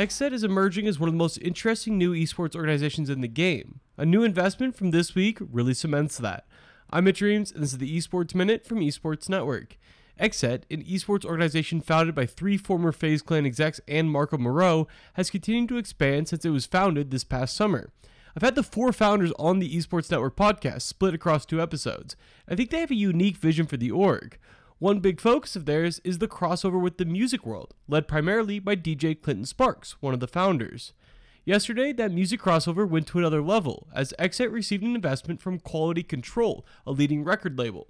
XSET is emerging as one of the most interesting new esports organizations in the game. A new investment from this week really cements that. I'm Mitch Reames, and this is the Esports Minute from Esports Network. XSET, an esports organization founded by three former FaZe Clan execs and Marco Mereu, has continued to expand since it was founded this past summer. I've had the four founders on the Esports Network podcast split across two episodes. I think they have a unique vision for the org. One big focus of theirs is the crossover with the music world, led primarily by DJ Clinton Sparks, one of the founders. Yesterday, that music crossover went to another level, as XSET received an investment from Quality Control, a leading record label.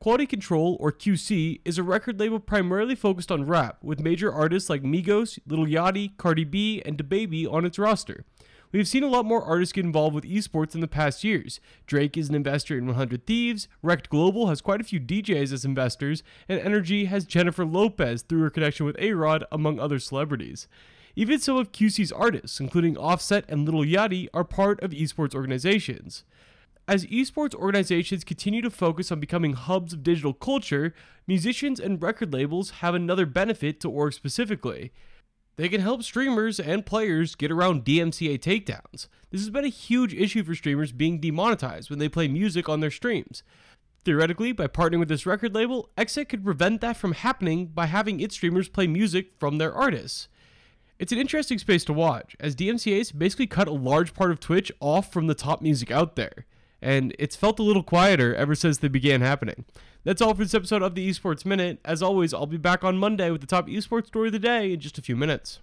Quality Control, or QC, is a record label primarily focused on rap, with major artists like Migos, Lil Yachty, Cardi B, and DaBaby on its roster. We've seen a lot more artists get involved with esports in the past years. Drake is an investor in 100 Thieves, ReKTGlobal has quite a few DJs as investors, and NRG has Jennifer Lopez through her connection with A Rod, among other celebrities. Even some of QC's artists, including Offset and Lil Yachty, are part of esports organizations. As esports organizations continue to focus on becoming hubs of digital culture, musicians and record labels have another benefit to org specifically. They can help streamers and players get around DMCA takedowns. This has been a huge issue for streamers being demonetized when they play music on their streams. Theoretically, by partnering with this record label, XSET could prevent that from happening by having its streamers play music from their artists. It's an interesting space to watch, as DMCA's basically cut a large part of Twitch off from the top music out there, and it's felt a little quieter ever since they began happening. That's all for this episode of the Esports Minute. As always, I'll be back on Monday with the top esports story of the day in just a few minutes.